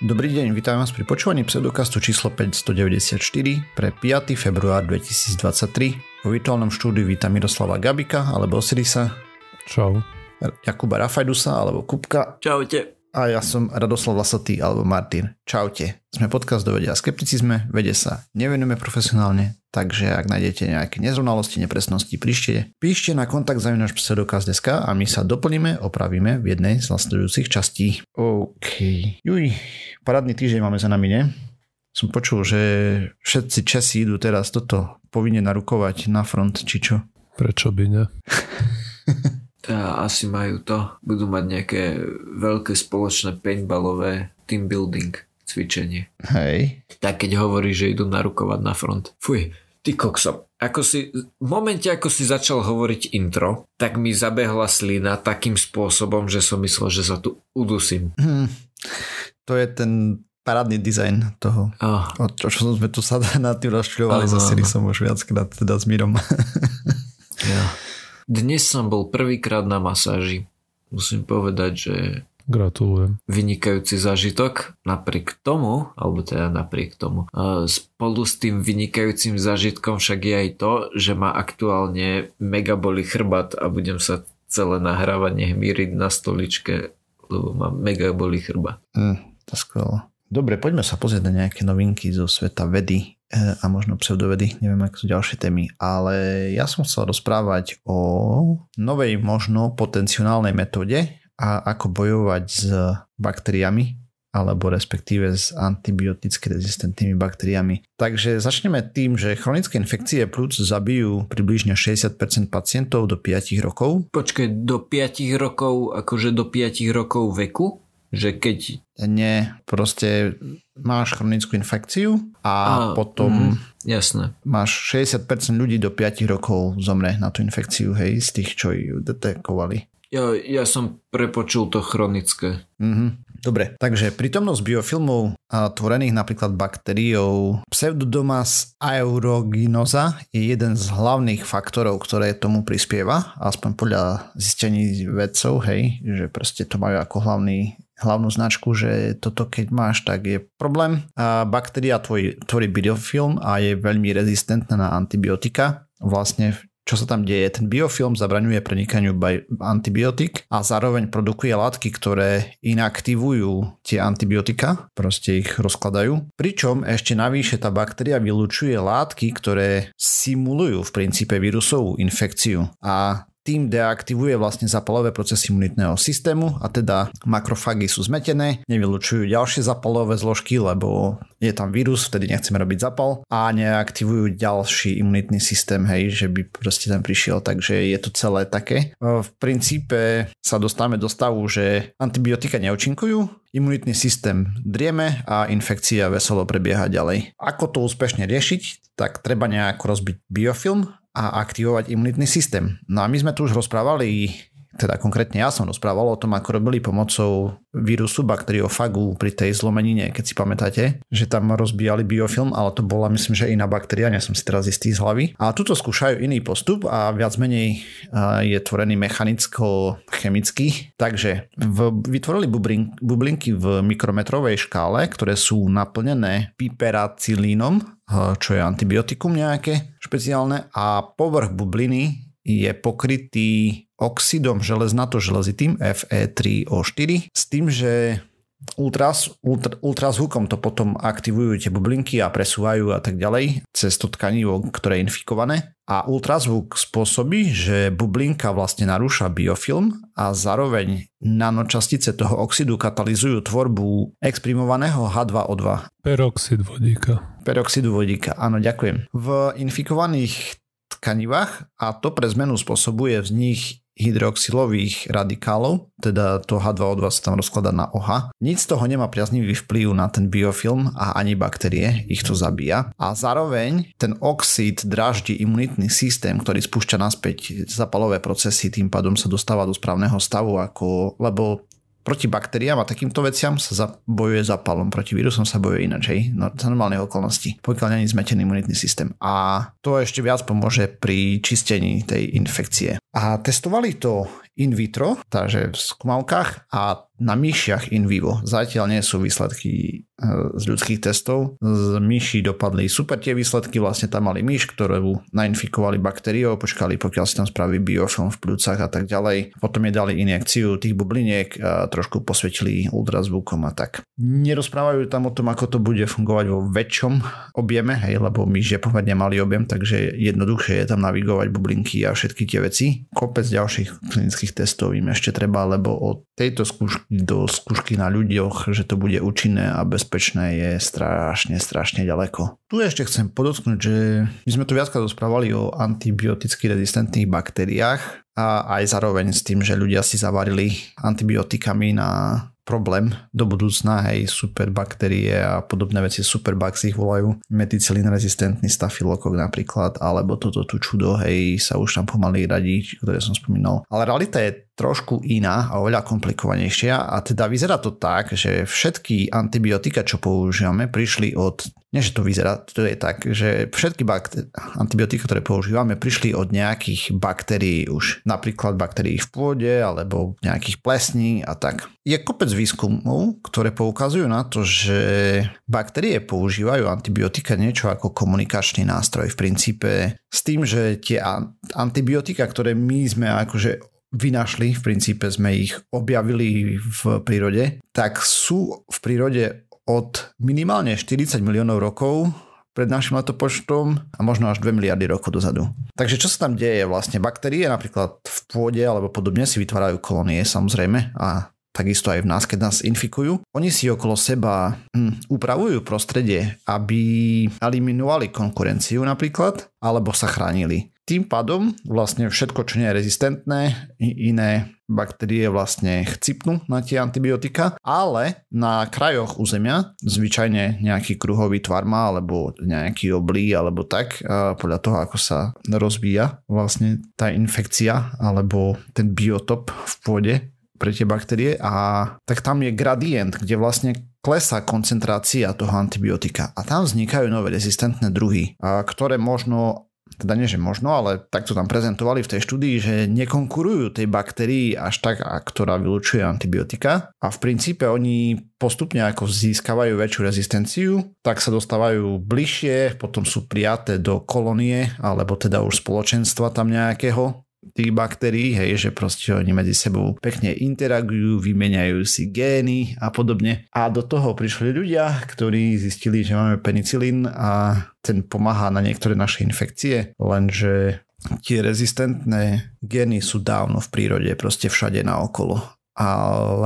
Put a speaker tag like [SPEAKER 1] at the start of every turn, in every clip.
[SPEAKER 1] Dobrý deň, vítam vás pri počúvaní pseudokastu číslo 594 pre 5. február 2023. Vo virtuálnom štúdiu vítam Miroslava Gabika alebo Osirisa.
[SPEAKER 2] Čau.
[SPEAKER 1] Jakuba Rafajdusa alebo Kupka.
[SPEAKER 3] Čaute.
[SPEAKER 1] A ja som Radoslav Lasatý alebo Martin. Čaute. Sme podcast do vedia a skepticizme, vede sa nevenujeme profesionálne, takže ak nájdete nejaké nezrovnalosti, nepresnosti, píšte, píšte na kontakt zavinač pseudokaz.sk a my sa doplníme, opravíme v jednej z nasledujúcich častí. OK. Juj, parádny týždeň máme za nami, nie? Som počul, že všetci Česi idú teraz toto povinne narukovať na front, či čo?
[SPEAKER 2] Prečo by ne?
[SPEAKER 3] Tá asi majú to. Budú mať nejaké veľké spoločné paintballové team building cvičenie.
[SPEAKER 1] Hej.
[SPEAKER 3] Tak keď hovorí, že idú narukovať na front. Fuj, ty kokso. Ako si, v momente, ako si začal hovoriť intro, tak mi zabehla slina takým spôsobom, že som myslel, že sa tu udusím.
[SPEAKER 1] Hm. To je ten parádny dizajn toho.
[SPEAKER 3] Oh.
[SPEAKER 1] O čo, čo sme tu sa nad tým rozčľovali
[SPEAKER 3] Áno,
[SPEAKER 1] za
[SPEAKER 3] áno.
[SPEAKER 1] som už viackrát teda s Mírom.
[SPEAKER 3] Ja. Dnes som bol prvýkrát na masáži. Musím povedať, že
[SPEAKER 2] Gratulujem.
[SPEAKER 3] vynikajúci zážitok. Napriek tomu, alebo teda napriek tomu, eh, spolu s tým vynikajúcim zážitkom však je aj to, že ma aktuálne mega boli chrbát a budem sa celé nahrávanie hmíriť na stoličke, lebo ma mega boli chrbát.
[SPEAKER 1] Mm, to skvelé. Dobre, poďme sa pozrieť na nejaké novinky zo sveta vedy a možno pseudovedy, neviem, aké sú ďalšie témy, ale ja som chcel rozprávať o novej možno potenciálnej metóde a ako bojovať s baktériami alebo respektíve s antibioticky rezistentnými baktériami. Takže začneme tým, že chronické infekcie plúc zabijú približne 60% pacientov do 5 rokov.
[SPEAKER 3] Počkaj, do 5 rokov, akože do 5 rokov veku? Že keď...
[SPEAKER 1] Nie, proste máš chronickú infekciu a,
[SPEAKER 3] Á,
[SPEAKER 1] potom
[SPEAKER 3] mhm, jasné.
[SPEAKER 1] máš 60% ľudí do 5 rokov zomre na tú infekciu, hej, z tých, čo ju detekovali.
[SPEAKER 3] Ja, ja som prepočul to chronické.
[SPEAKER 1] Mhm. Dobre, takže prítomnosť biofilmov a tvorených napríklad baktériou Pseudomonas aeruginosa je jeden z hlavných faktorov, ktoré tomu prispieva, aspoň podľa zistení vedcov, hej, že proste to majú ako hlavný hlavnú značku, že toto keď máš, tak je problém. A baktéria tvorí, tvorí biofilm a je veľmi rezistentná na antibiotika. Vlastne čo sa tam deje. Ten biofilm zabraňuje prenikaniu antibiotik a zároveň produkuje látky, ktoré inaktivujú tie antibiotika, proste ich rozkladajú. Pričom ešte navýše tá baktéria vylučuje látky, ktoré simulujú v princípe vírusovú infekciu a tým deaktivuje vlastne zapalové procesy imunitného systému a teda makrofágy sú zmetené, nevylučujú ďalšie zapalové zložky, lebo je tam vírus, vtedy nechceme robiť zapal a neaktivujú ďalší imunitný systém, hej, že by proste tam prišiel, takže je to celé také. V princípe sa dostávame do stavu, že antibiotika neúčinkujú, imunitný systém drieme a infekcia veselo prebieha ďalej. Ako to úspešne riešiť? Tak treba nejako rozbiť biofilm a aktivovať imunitný systém. No a my sme tu už rozprávali, teda konkrétne ja som rozprával o tom, ako robili pomocou vírusu bakteriofagu pri tej zlomenine, keď si pamätáte, že tam rozbíjali biofilm, ale to bola myslím, že iná baktéria, nie som si teraz istý z hlavy. A tuto skúšajú iný postup a viac menej je tvorený mechanicko-chemicky. Takže v, vytvorili bublin, bublinky v mikrometrovej škále, ktoré sú naplnené piperacilínom, čo je antibiotikum nejaké špeciálne a povrch bubliny je pokrytý oxidom železnato-železitým Fe3O4 s tým, že ultras, ultra, ultrazvukom to potom aktivujú tie bublinky a presúvajú a tak ďalej cez to tkanivo, ktoré je infikované. A ultrazvuk spôsobí, že bublinka vlastne narúša biofilm a zároveň nanočastice toho oxidu katalizujú tvorbu exprimovaného H2O2.
[SPEAKER 2] Peroxid vodíka.
[SPEAKER 1] Peroxidu vodíka, áno, ďakujem. V infikovaných tkanivách a to pre zmenu spôsobuje vznik hydroxylových radikálov, teda to H2O2 sa tam rozkladá na OH. Nic z toho nemá priaznivý vplyv na ten biofilm a ani baktérie, ich to zabíja. A zároveň ten oxid dráždi imunitný systém, ktorý spúšťa naspäť zapalové procesy, tým pádom sa dostáva do správneho stavu, ako, lebo proti baktériám a takýmto veciam sa bojuje zapalom, proti vírusom sa bojuje ináč, hej, no, za normálnych okolností, pokiaľ není zmetený imunitný systém. A to ešte viac pomôže pri čistení tej infekcie. A testovali to in vitro, takže v skúmavkách a na myšiach in vivo. Zatiaľ nie sú výsledky e, z ľudských testov. Z myší dopadli super tie výsledky, vlastne tam mali myš, ktorú nainfikovali baktériou, počkali pokiaľ si tam spraví biofilm v plúcach a tak ďalej. Potom jej dali injekciu tých bubliniek a trošku posvetili ultrazvukom a tak. Nerozprávajú tam o tom, ako to bude fungovať vo väčšom objeme, hej, lebo myš je pomerne malý objem, takže jednoduchšie je tam navigovať bublinky a všetky tie veci. Kopec ďalších klinických testov im ešte treba, lebo o tejto skúšky do skúšky na ľuďoch, že to bude účinné a bezpečné je strašne, strašne ďaleko. Tu ešte chcem podotknúť, že my sme tu viackrát rozprávali o antibioticky rezistentných baktériách a aj zároveň s tým, že ľudia si zavarili antibiotikami na problém do budúcna, hej, superbaktérie a podobné veci, superbugs ich volajú, meticilín rezistentný stafilokok napríklad, alebo toto tu čudo, hej, sa už tam pomaly radí, ktoré som spomínal. Ale realita je trošku iná a oveľa komplikovanejšia a teda vyzerá to tak, že všetky antibiotika, čo používame, prišli od, nie že to vyzerá, to je tak, že všetky bakter- antibiotika, ktoré používame, prišli od nejakých baktérií už, napríklad baktérií v pôde alebo nejakých plesní a tak. Je kopec výskumov, ktoré poukazujú na to, že baktérie používajú antibiotika niečo ako komunikačný nástroj v princípe s tým, že tie antibiotika, ktoré my sme akože vynašli, v princípe sme ich objavili v prírode, tak sú v prírode od minimálne 40 miliónov rokov pred našim letopočtom a možno až 2 miliardy rokov dozadu. Takže čo sa tam deje vlastne? Baktérie napríklad v pôde alebo podobne si vytvárajú kolónie samozrejme a takisto aj v nás, keď nás infikujú. Oni si okolo seba hm, upravujú prostredie, aby eliminovali konkurenciu napríklad, alebo sa chránili. Tým pádom vlastne všetko, čo nie je rezistentné, iné baktérie vlastne chcipnú na tie antibiotika, ale na krajoch územia, zvyčajne nejaký kruhový tvar má, alebo nejaký oblí, alebo tak, podľa toho, ako sa rozvíja vlastne tá infekcia, alebo ten biotop v pôde pre tie baktérie. A tak tam je gradient, kde vlastne klesá koncentrácia toho antibiotika. A tam vznikajú nové rezistentné druhy, ktoré možno teda nie, že možno, ale takto tam prezentovali v tej štúdii, že nekonkurujú tej baktérii až tak, ktorá vylučuje antibiotika. A v princípe oni postupne ako získavajú väčšiu rezistenciu, tak sa dostávajú bližšie, potom sú prijaté do kolónie alebo teda už spoločenstva tam nejakého tých baktérií, hej, že proste oni medzi sebou pekne interagujú, vymeniajú si gény a podobne. A do toho prišli ľudia, ktorí zistili, že máme penicilín a ten pomáha na niektoré naše infekcie, lenže tie rezistentné gény sú dávno v prírode, proste všade naokolo a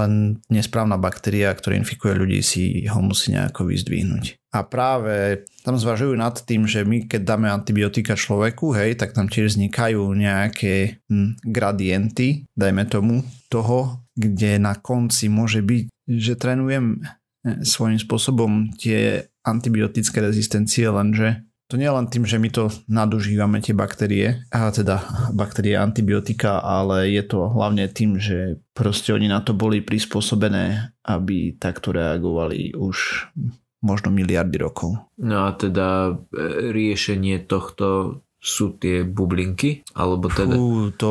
[SPEAKER 1] len nesprávna baktéria, ktorá infikuje ľudí, si ho musí nejako vyzdvihnúť. A práve tam zvažujú nad tým, že my keď dáme antibiotika človeku, hej, tak tam tiež vznikajú nejaké hm, gradienty, dajme tomu, toho, kde na konci môže byť, že trénujem eh, svojím spôsobom tie antibiotické rezistencie, lenže to nie len tým, že my to nadužívame tie baktérie, a teda baktérie antibiotika, ale je to hlavne tým, že proste oni na to boli prispôsobené, aby takto reagovali už možno miliardy rokov.
[SPEAKER 3] No a teda e, riešenie tohto sú tie bublinky? Alebo teda...
[SPEAKER 1] Fú, to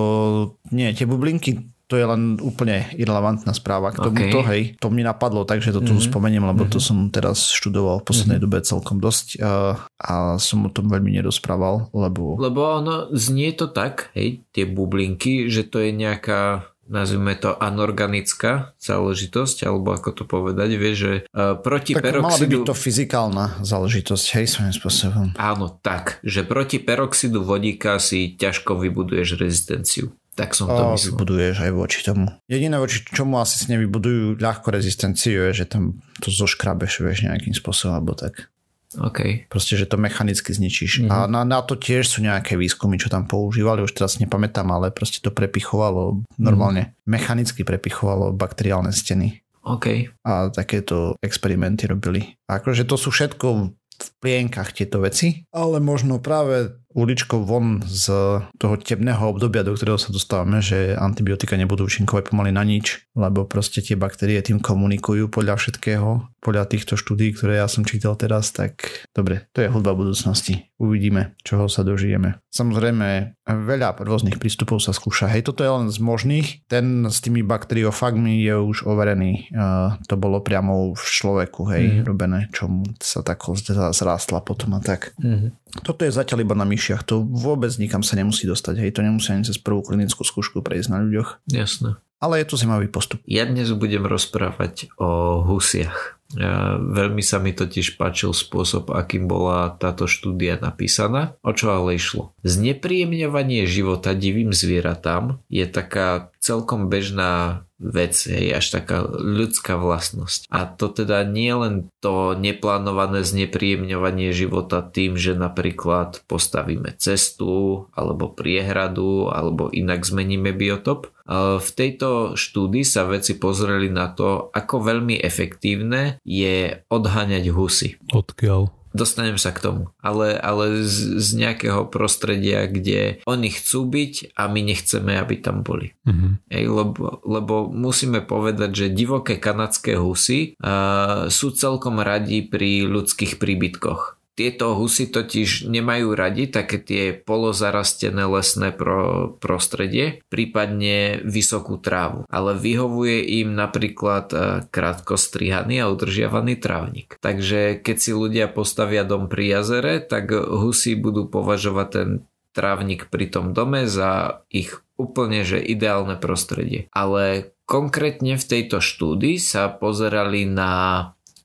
[SPEAKER 1] nie, tie bublinky to je len úplne irrelevantná správa k tomuto, okay. hej. To mi napadlo, takže to tu mm-hmm. spomeniem, lebo mm-hmm. to mhm. som teraz študoval v poslednej mm-hmm. dobe celkom dosť uh, a som o tom veľmi nerozprával, lebo...
[SPEAKER 3] Lebo ono znie to tak, hej, tie bublinky, že to je nejaká nazvime to anorganická záležitosť, alebo ako to povedať, vieš, že uh, proti
[SPEAKER 1] tak
[SPEAKER 3] peroxidu...
[SPEAKER 1] mala by byť to fyzikálna záležitosť, hej, svojím spôsobom.
[SPEAKER 3] Áno, tak, že proti peroxidu vodíka si ťažko vybuduješ rezistenciu. Tak som to myslel.
[SPEAKER 1] Vybuduješ aj voči tomu. Jediné voči čomu asi si nevybudujú ľahko rezistenciu je, že tam to zoškrabeš vieš, nejakým spôsobom alebo tak.
[SPEAKER 3] OK.
[SPEAKER 1] Proste, že to mechanicky zničíš. Mm-hmm. A na, na to tiež sú nejaké výskumy, čo tam používali, už teraz nepamätám, ale proste to prepichovalo normálne, mm-hmm. mechanicky prepichovalo bakteriálne steny.
[SPEAKER 3] OK.
[SPEAKER 1] A takéto experimenty robili. A akože to sú všetko v plienkach tieto veci, ale možno práve uličkou von z toho temného obdobia, do ktorého sa dostávame, že antibiotika nebudú účinkovať pomaly na nič, lebo proste tie baktérie tým komunikujú podľa všetkého, podľa týchto štúdí, ktoré ja som čítal teraz, tak dobre, to je hudba budúcnosti. Uvidíme, čoho sa dožijeme. Samozrejme, veľa rôznych prístupov sa skúša. Hej, toto je len z možných. Ten s tými bakteriofagmi je už overený. Uh, to bolo priamo v človeku, hej, mm. robené, čo sa tak zrástla potom a tak. Mm. Toto je zatiaľ iba na myšiach. To vôbec nikam sa nemusí dostať. Hej, to nemusí ani cez prvú klinickú skúšku prejsť na ľuďoch.
[SPEAKER 3] Jasné.
[SPEAKER 1] Ale je to zimavý postup.
[SPEAKER 3] Ja dnes budem rozprávať o husiach. Ja, veľmi sa mi totiž páčil spôsob, akým bola táto štúdia napísaná. O čo ale išlo? Znepríjemňovanie života divým zvieratám je taká celkom bežná vec, je až taká ľudská vlastnosť. A to teda nie len to neplánované znepríjemňovanie života tým, že napríklad postavíme cestu, alebo priehradu, alebo inak zmeníme biotop, v tejto štúdii sa veci pozreli na to, ako veľmi efektívne je odháňať husy.
[SPEAKER 2] Odkiaľ?
[SPEAKER 3] Dostanem sa k tomu. Ale, ale z, z nejakého prostredia, kde oni chcú byť a my nechceme, aby tam boli. Mm-hmm. Ej, lebo, lebo musíme povedať, že divoké kanadské husy uh, sú celkom radi pri ľudských príbytkoch tieto husy totiž nemajú radi také tie polozarastené lesné pro, prostredie, prípadne vysokú trávu. Ale vyhovuje im napríklad e, krátko strihaný a udržiavaný trávnik. Takže keď si ľudia postavia dom pri jazere, tak husy budú považovať ten trávnik pri tom dome za ich úplne že ideálne prostredie. Ale konkrétne v tejto štúdii sa pozerali na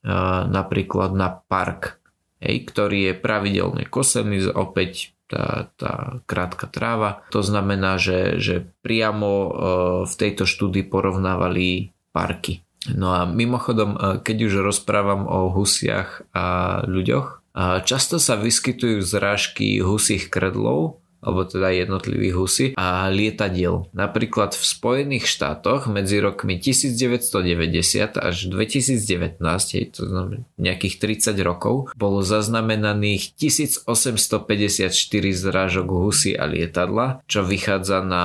[SPEAKER 3] e, napríklad na park hej, ktorý je pravidelne kosený, opäť tá, tá krátka tráva. To znamená, že, že priamo e, v tejto štúdii porovnávali parky. No a mimochodom, e, keď už rozprávam o husiach a ľuďoch, e, často sa vyskytujú zrážky husích kredlov, alebo teda jednotlivých husy a lietadiel. Napríklad v Spojených štátoch medzi rokmi 1990 až 2019, to znamená nejakých 30 rokov, bolo zaznamenaných 1854 zrážok husy a lietadla, čo vychádza na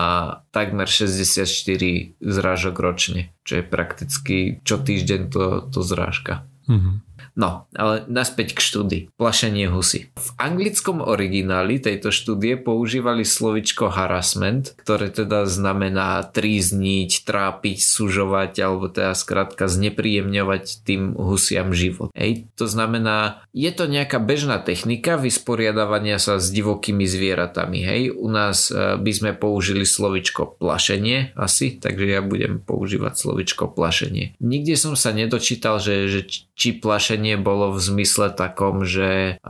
[SPEAKER 3] takmer 64 zrážok ročne, čo je prakticky čo týždeň to, to zrážka. Mm-hmm. No, ale naspäť k štúdii. Plašenie husy. V anglickom origináli tejto štúdie používali slovičko harassment, ktoré teda znamená trízniť, trápiť, sužovať alebo teda skrátka znepríjemňovať tým husiam život. Hej, to znamená, je to nejaká bežná technika vysporiadavania sa s divokými zvieratami. Hej, u nás e, by sme použili slovičko plašenie asi, takže ja budem používať slovičko plašenie. Nikde som sa nedočítal, že, že či plašenie bolo v zmysle takom, že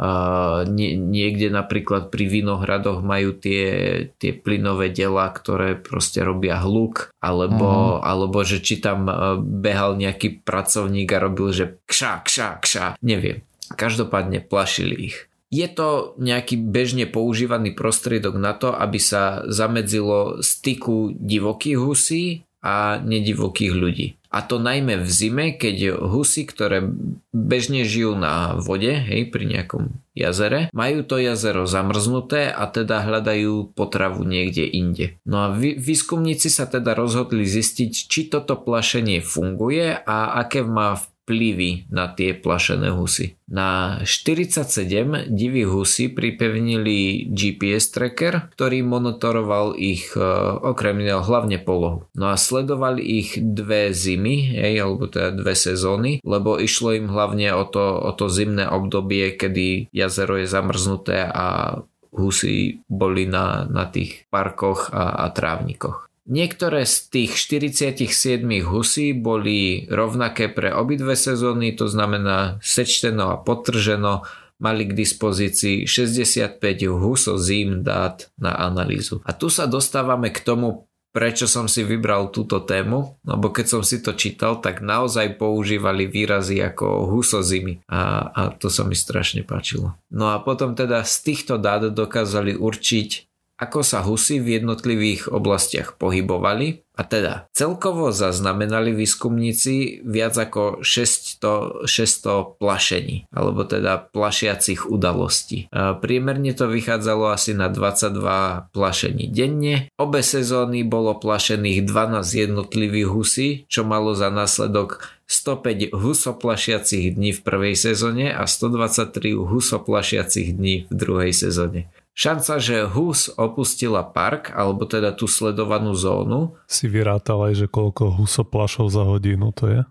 [SPEAKER 3] nie, niekde napríklad pri vinohradoch majú tie, tie plynové dela, ktoré proste robia hluk, alebo, uh-huh. alebo že či tam behal nejaký pracovník a robil, že kša, kša, kša, neviem. Každopádne plašili ich. Je to nejaký bežne používaný prostriedok na to, aby sa zamedzilo styku divokých husí a nedivokých ľudí. A to najmä v zime, keď husy, ktoré bežne žijú na vode, hej, pri nejakom jazere, majú to jazero zamrznuté a teda hľadajú potravu niekde inde. No a výskumníci sa teda rozhodli zistiť, či toto plašenie funguje a aké má vplyvy na tie plašené husy. Na 47 divých husy pripevnili GPS tracker, ktorý monitoroval ich e, okrem iného hlavne polohu. No a sledovali ich dve zimy, hej, alebo teda dve sezóny, lebo išlo im hlavne o to, o to zimné obdobie, kedy jazero je zamrznuté a husy boli na, na tých parkoch a, a trávnikoch. Niektoré z tých 47 husí boli rovnaké pre obidve sezóny, to znamená sečteno a potrženo, mali k dispozícii 65 husozím dát na analýzu. A tu sa dostávame k tomu, prečo som si vybral túto tému, lebo keď som si to čítal, tak naozaj používali výrazy ako husozimy a, a to sa mi strašne páčilo. No a potom teda z týchto dát dokázali určiť ako sa husy v jednotlivých oblastiach pohybovali A teda, celkovo zaznamenali výskumníci viac ako 600, 600 plašení, alebo teda plašiacich udalostí. Priemerne to vychádzalo asi na 22 plašení denne. Obe sezóny bolo plašených 12 jednotlivých husí, čo malo za následok 105 husoplašiacich dní v prvej sezóne a 123 husoplašiacich dní v druhej sezóne. Šanca, že hus opustila park, alebo teda tú sledovanú zónu.
[SPEAKER 2] Si vyrátal aj, že koľko husoplašov za hodinu to je?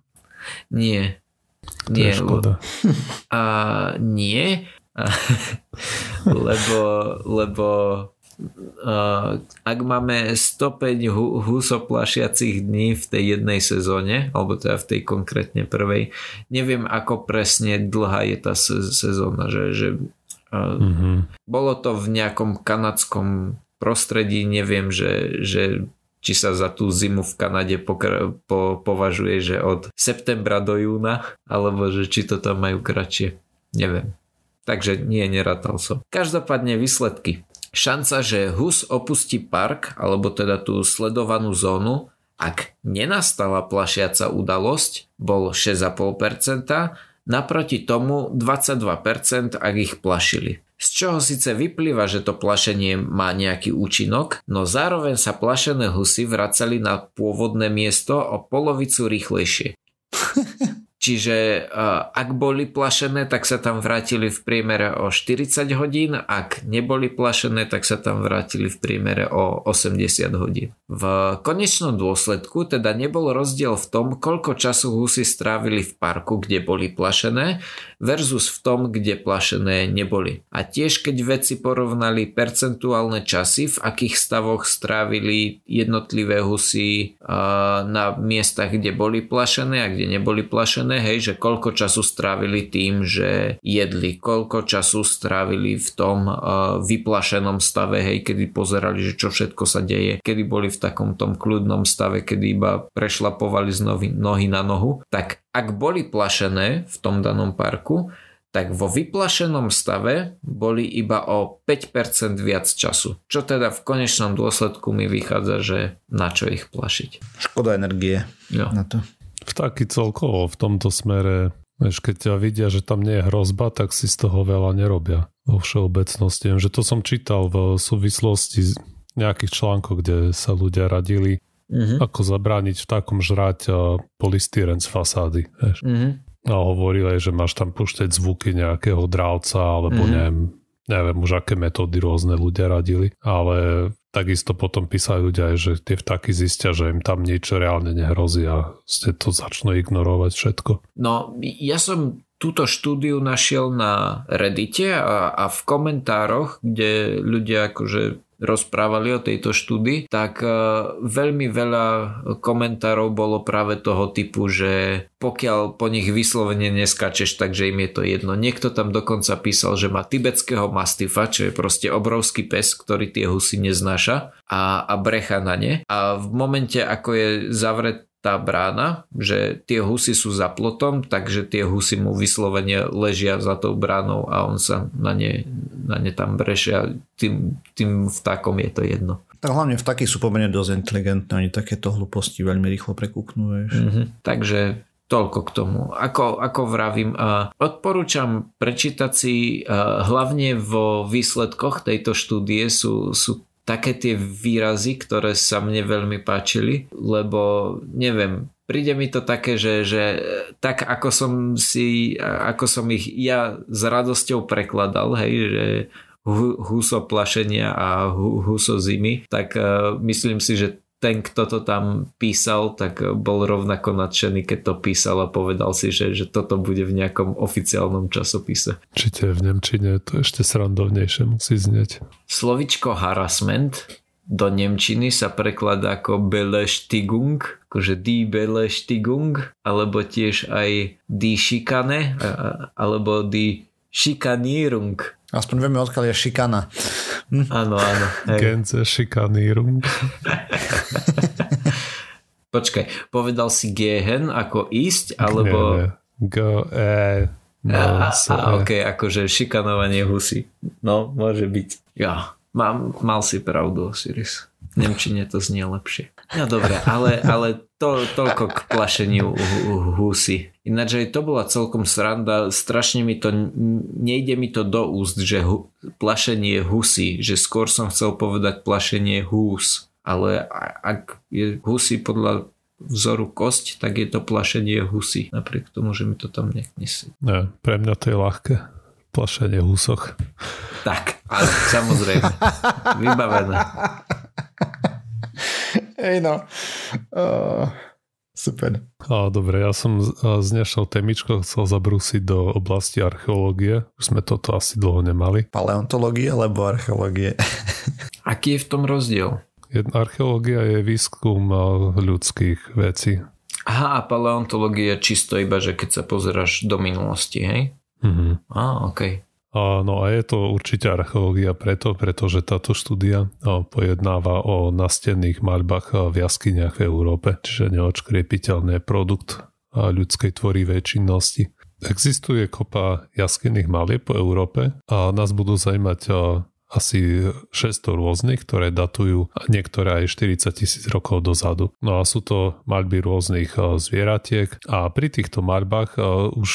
[SPEAKER 3] Nie.
[SPEAKER 2] To nie. je škoda.
[SPEAKER 3] A nie, lebo, lebo Uh, ak máme 105 hu- husoplašiacich dní v tej jednej sezóne, alebo teda v tej konkrétne prvej, neviem ako presne dlhá je tá se- sezóna, že, že Mm-hmm. Bolo to v nejakom kanadskom prostredí, neviem, že, že či sa za tú zimu v Kanade pokr- po, považuje, že od septembra do júna, alebo že či to tam majú kratšie. Neviem. Takže nie, nerátal som. Každopádne výsledky. Šanca, že hus opustí park, alebo teda tú sledovanú zónu, ak nenastala plašiaca udalosť, bol 6,5%, naproti tomu 22% ak ich plašili. Z čoho síce vyplýva, že to plašenie má nejaký účinok, no zároveň sa plašené husy vracali na pôvodné miesto o polovicu rýchlejšie. Čiže ak boli plašené, tak sa tam vrátili v priemere o 40 hodín, ak neboli plašené, tak sa tam vrátili v priemere o 80 hodín. V konečnom dôsledku teda nebol rozdiel v tom, koľko času husy strávili v parku, kde boli plašené, versus v tom, kde plašené neboli. A tiež keď vedci porovnali percentuálne časy, v akých stavoch strávili jednotlivé husy na miestach, kde boli plašené a kde neboli plašené, podobné, hej, že koľko času strávili tým, že jedli, koľko času strávili v tom uh, vyplašenom stave, hej, kedy pozerali, že čo všetko sa deje, kedy boli v takom tom kľudnom stave, kedy iba prešlapovali z nohy, nohy na nohu, tak ak boli plašené v tom danom parku, tak vo vyplašenom stave boli iba o 5% viac času. Čo teda v konečnom dôsledku mi vychádza, že na čo ich plašiť.
[SPEAKER 1] Škoda energie jo. na to.
[SPEAKER 2] Vtáky celkovo v tomto smere, vieš, keď ťa vidia, že tam nie je hrozba, tak si z toho veľa nerobia vo všeobecnosti. Že to som čítal v súvislosti z nejakých článkov, kde sa ľudia radili, mm-hmm. ako zabrániť vtákom žrať polystyren z fasády. Vieš. Mm-hmm. A hovorili aj, že máš tam pušťať zvuky nejakého drávca, alebo mm-hmm. neviem, neviem už aké metódy rôzne ľudia radili, ale takisto potom písali ľudia aj, že tie vtáky zistia, že im tam niečo reálne nehrozí a ste to začnú ignorovať všetko.
[SPEAKER 3] No, ja som túto štúdiu našiel na Reddite a, a v komentároch, kde ľudia akože rozprávali o tejto štúdii, tak e, veľmi veľa komentárov bolo práve toho typu, že pokiaľ po nich vyslovene neskačeš, takže im je to jedno. Niekto tam dokonca písal, že má tibetského mastifa, čo je proste obrovský pes, ktorý tie husy neznáša a, a brecha na ne. A v momente, ako je zavret tá brána, že tie husy sú za plotom, takže tie husy mu vyslovene ležia za tou bránou a on sa na ne, na ne tam breše a tým, tým vtákom je to jedno.
[SPEAKER 1] Tak hlavne vtáky sú pomerne dosť inteligentné, oni takéto hlúposti veľmi rýchlo prekúknú.
[SPEAKER 3] Mm-hmm. Takže toľko k tomu. Ako, ako vravím, odporúčam prečítať si hlavne vo výsledkoch tejto štúdie sú, sú také tie výrazy, ktoré sa mne veľmi páčili, lebo neviem, príde mi to také, že, že tak ako som si, ako som ich ja s radosťou prekladal, hej, že huso plašenia a huso zimy, tak uh, myslím si, že ten, kto to tam písal, tak bol rovnako nadšený, keď to písal a povedal si, že, že toto bude v nejakom oficiálnom časopise.
[SPEAKER 2] Určite v Nemčine to ešte srandovnejšie musí znieť.
[SPEAKER 3] Slovičko harassment do Nemčiny sa prekladá ako Beleštigung, akože die Beleštigung, alebo tiež aj die Schikane, alebo die Schikanierung.
[SPEAKER 1] Aspoň vieme, odkiaľ je šikana.
[SPEAKER 3] Áno, áno.
[SPEAKER 2] Gänze Schikanierung.
[SPEAKER 3] Počkaj, povedal si gehen ako ísť, alebo...
[SPEAKER 2] Go, e,
[SPEAKER 3] no, a, a, e. ok, akože šikanovanie husy. No, môže byť. Ja, mám, mal si pravdu, Osiris. Nemčine to znie lepšie. No dobre, ale, ale to, toľko k plašeniu husy. Ináč aj to bola celkom sranda, strašne mi to, nejde mi to do úst, že hu, plašenie husy, že skôr som chcel povedať plašenie hús, ale ak je husy podľa vzoru kosť, tak je to plašenie husy, napriek tomu, že mi to tam nesie.
[SPEAKER 2] Ne, pre mňa to je ľahké plašenie husoch.
[SPEAKER 3] Tak, ale samozrejme. Vybavené.
[SPEAKER 1] Hej no. Uh, super.
[SPEAKER 2] A, dobre, ja som z dnešnou témičkou chcel zabrúsiť do oblasti archeológie. Už sme toto asi dlho nemali.
[SPEAKER 1] Paleontológie alebo archeológie?
[SPEAKER 3] Aký je v tom rozdiel?
[SPEAKER 2] Archeológia je výskum ľudských vecí.
[SPEAKER 3] Aha, a paleontológia čisto iba, že keď sa pozeráš do minulosti, hej?
[SPEAKER 2] Mm-hmm.
[SPEAKER 3] Á, OK.
[SPEAKER 2] A, no a je to určite archeológia preto, pretože táto štúdia pojednáva o nastenných maľbách v jaskyniach v Európe, čiže neočkriepiteľný produkt ľudskej tvorivej činnosti. Existuje kopa jaskinných malieb po Európe a nás budú zaujímať asi 600 rôznych, ktoré datujú niektoré aj 40 tisíc rokov dozadu. No a sú to maľby rôznych zvieratiek a pri týchto maľbách už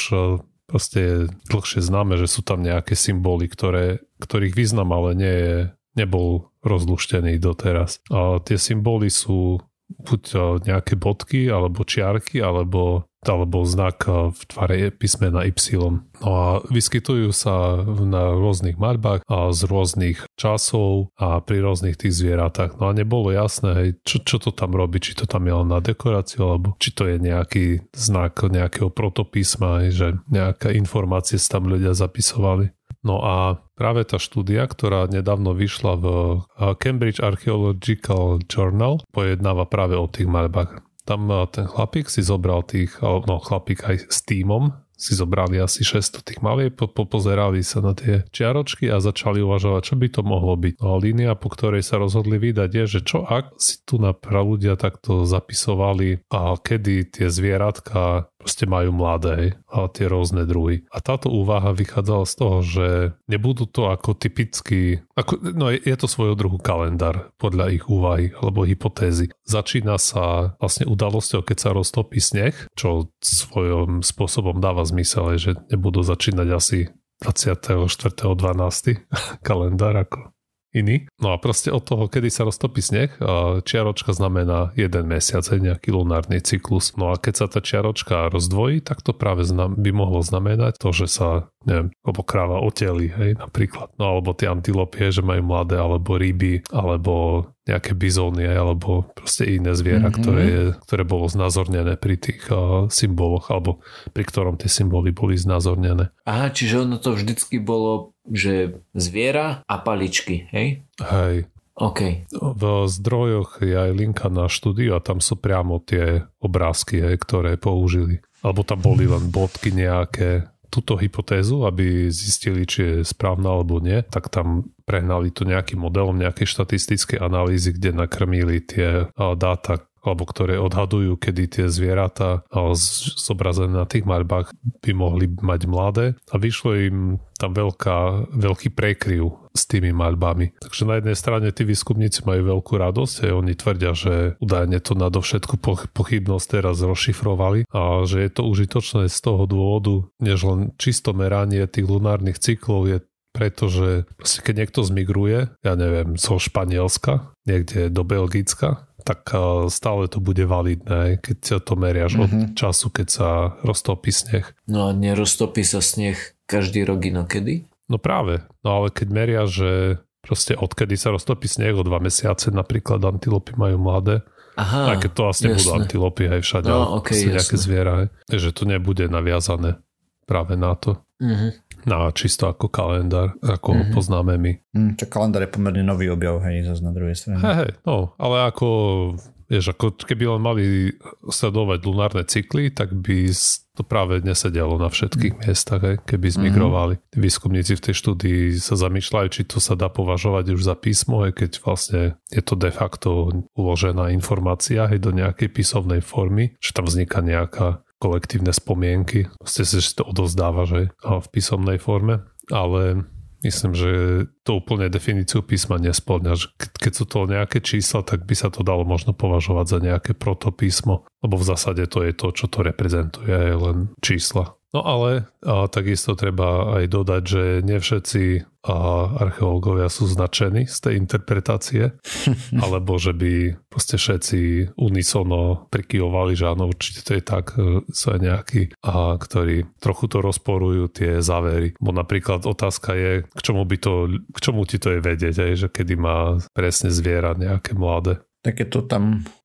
[SPEAKER 2] proste je dlhšie známe, že sú tam nejaké symboly, ktoré, ktorých význam ale nie je, nebol rozluštený doteraz. A tie symboly sú buď nejaké bodky, alebo čiarky, alebo alebo znak v tvare písmena Y. No a vyskytujú sa na rôznych maľbách a z rôznych časov a pri rôznych tých zvieratách. No a nebolo jasné, čo, čo to tam robí, či to tam je len na dekoráciu, alebo či to je nejaký znak nejakého protopísma, že nejaká informácie sa tam ľudia zapisovali. No a práve tá štúdia, ktorá nedávno vyšla v Cambridge Archaeological Journal, pojednáva práve o tých maľbách tam eh, ten chlapík si zobral tých, no chlapík aj s týmom, si zobrali asi 600 tých malieb, po, pozerali sa na tie čiaročky a začali uvažovať, čo by to mohlo byť. No línia, po ktorej sa rozhodli vydať je, že čo ak si tu na ľudia takto zapisovali a kedy tie zvieratka proste majú mladé a tie rôzne druhy. A táto úvaha vychádzala z toho, že nebudú to ako typický, ako, no je, je to svojho druhu kalendár podľa ich úvahy alebo hypotézy. Začína sa vlastne udalosťou, keď sa roztopí sneh, čo svojom spôsobom dáva zmysel, že nebudú začínať asi 24.12. kalendár ako iný. No a proste od toho, kedy sa roztopí sneh, čiaročka znamená jeden mesiac, nejaký lunárny cyklus. No a keď sa tá čiaročka rozdvojí, tak to práve by mohlo znamenať to, že sa neviem, alebo kráva oteli, hej, napríklad. No alebo tie antilopie, že majú mladé, alebo ryby, alebo nejaké bizóny, alebo proste iné zviera, mm-hmm. ktoré, je, ktoré bolo znázornené pri tých uh, symboloch, alebo pri ktorom tie symboly boli znázornené.
[SPEAKER 3] Aha, čiže ono to vždycky bolo, že zviera a paličky, hej?
[SPEAKER 2] Hej.
[SPEAKER 3] OK.
[SPEAKER 2] V zdrojoch je aj linka na štúdiu a tam sú priamo tie obrázky, hej, ktoré použili. Alebo tam boli len bodky nejaké, túto hypotézu, aby zistili, či je správna alebo nie, tak tam prehnali to nejakým modelom nejakej štatistickej analýzy, kde nakrmili tie dáta, alebo ktoré odhadujú, kedy tie zvieratá zobrazené na tých maľbách by mohli mať mladé a vyšlo im tam veľká, veľký prekryv s tými maľbami. Takže na jednej strane tí výskumníci majú veľkú radosť a oni tvrdia, že údajne to nadovšetku pochybnosť teraz rozšifrovali a že je to užitočné z toho dôvodu, než len čisto meranie tých lunárnych cyklov je pretože keď niekto zmigruje, ja neviem, zo Španielska, niekde do Belgicka, tak stále to bude validné, keď to meriaš mm-hmm. od mhm. času, keď sa roztopí sneh.
[SPEAKER 3] No a neroztopí sa sneh každý rok inokedy?
[SPEAKER 2] No práve, no ale keď meria, že proste odkedy sa roztopí sneh o dva mesiace, napríklad antilopy majú mladé,
[SPEAKER 3] Aha,
[SPEAKER 2] aj keď to vlastne budú antilopy aj všade,
[SPEAKER 3] no, okay,
[SPEAKER 2] nejaké zviera, aj, že to nebude naviazané práve na to.
[SPEAKER 3] Mm-hmm
[SPEAKER 2] na čisto ako kalendár, ako mm-hmm. ho poznáme my.
[SPEAKER 1] Mm, tak kalendár je pomerne nový objav, hej, zase na druhej strane.
[SPEAKER 2] Hej, hej, no, ale ako, vieš, ako keby len mali sledovať lunárne cykly, tak by to práve nesedelo na všetkých mm. miestach, hej, keby mhm. zmigrovali. Mm-hmm. Výskumníci v tej štúdii sa zamýšľajú, či to sa dá považovať už za písmo, hej, keď vlastne je to de facto uložená informácia hej, do nejakej písomnej formy, že tam vzniká nejaká kolektívne spomienky. Proste si to odozdáva, že v písomnej forme, ale myslím, že to úplne definíciu písma nesplňa. Keď sú to nejaké čísla, tak by sa to dalo možno považovať za nejaké protopísmo, lebo v zásade to je to, čo to reprezentuje, je len čísla. No ale a, takisto treba aj dodať, že nie všetci a, archeológovia sú značení z tej interpretácie, alebo že by proste všetci unisono prikyvovali, že áno, určite to je tak, e, sú aj nejakí, a, ktorí trochu to rozporujú tie závery. Bo napríklad otázka je, k čomu, by to, k čomu ti to je vedieť, aj, že kedy má presne zviera nejaké mladé.
[SPEAKER 1] Tak keď to tam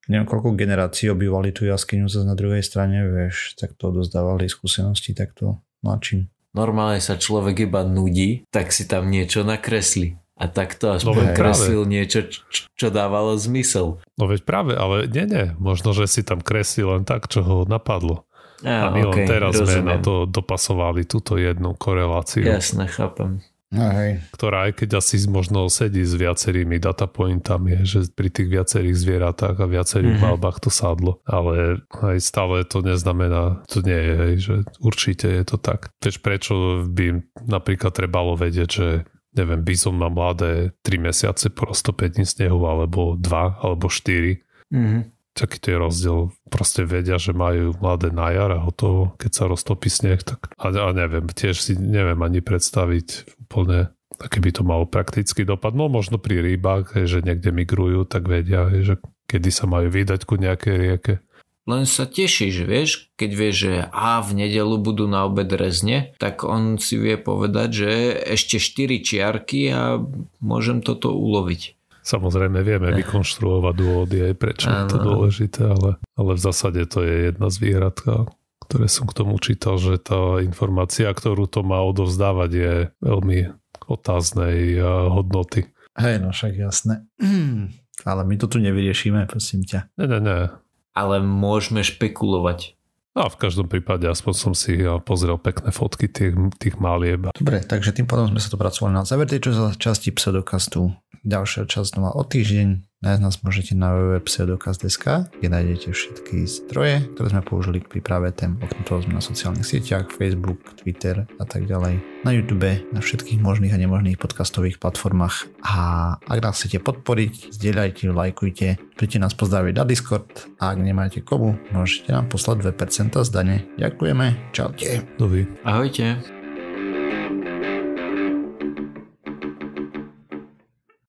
[SPEAKER 1] neviem koľko generácií obývali tú jaskyňu zase na druhej strane, vieš, tak to dozdávali skúsenosti takto mladším.
[SPEAKER 3] Normálne sa človek iba nudí, tak si tam niečo nakresli. A takto aspoň no, kreslil niečo, čo, čo dávalo zmysel.
[SPEAKER 2] No veď práve, ale nie, nie. Možno, že si tam kreslil len tak, čo ho napadlo. A, a my okay, len teraz rozumiem. sme na to dopasovali túto jednu koreláciu.
[SPEAKER 3] Jasne, chápem.
[SPEAKER 1] No, hej.
[SPEAKER 2] Ktorá aj keď asi možno sedí s viacerými datapointami, že pri tých viacerých zvieratách a viacerých mm-hmm. malbách to sadlo. Ale aj stále to neznamená, to nie je, hej, že určite je to tak. Tež prečo by napríklad trebalo vedieť, že neviem, bizon má mladé 3 mesiace po 105 dní snehu, alebo 2, alebo 4. Mm-hmm taký to je rozdiel. Proste vedia, že majú mladé na jar a hotovo, keď sa roztopí sneh, tak a, a neviem, tiež si neviem ani predstaviť úplne, aký by to malo praktický dopad. No možno pri rybách, že niekde migrujú, tak vedia, že kedy sa majú vydať ku nejakej rieke.
[SPEAKER 3] Len sa tešíš, vieš, keď vieš, že a v nedelu budú na obed rezne, tak on si vie povedať, že ešte 4 čiarky a môžem toto uloviť.
[SPEAKER 2] Samozrejme vieme eh. vykonštruovať dôvody aj prečo je to dôležité, ale, ale v zásade to je jedna z výhradka, ktoré som k tomu čítal, že tá informácia, ktorú to má odovzdávať je veľmi otáznej hodnoty.
[SPEAKER 1] Hej, no však jasné. Ale my to tu nevyriešime, prosím ťa.
[SPEAKER 2] Ne, ne, ne.
[SPEAKER 3] Ale môžeme špekulovať.
[SPEAKER 2] No a v každom prípade aspoň som si pozrel pekné fotky tých, tých malieb.
[SPEAKER 1] Dobre, takže tým potom sme sa to pracovali na záver tejto časti pseudokastu. Ďalšia časť znova o týždeň. Nájsť nás môžete na www.pseudokaz.sk, kde nájdete všetky zdroje, ktoré sme použili k príprave tém. Okrem toho sme na sociálnych sieťach, Facebook, Twitter a tak ďalej. Na YouTube, na všetkých možných a nemožných podcastových platformách. A ak nás chcete podporiť, zdieľajte, lajkujte, príďte nás pozdraviť na Discord a ak nemáte komu, môžete nám poslať 2% zdane. Ďakujeme, čaute.
[SPEAKER 2] Dovi.
[SPEAKER 3] Ahojte.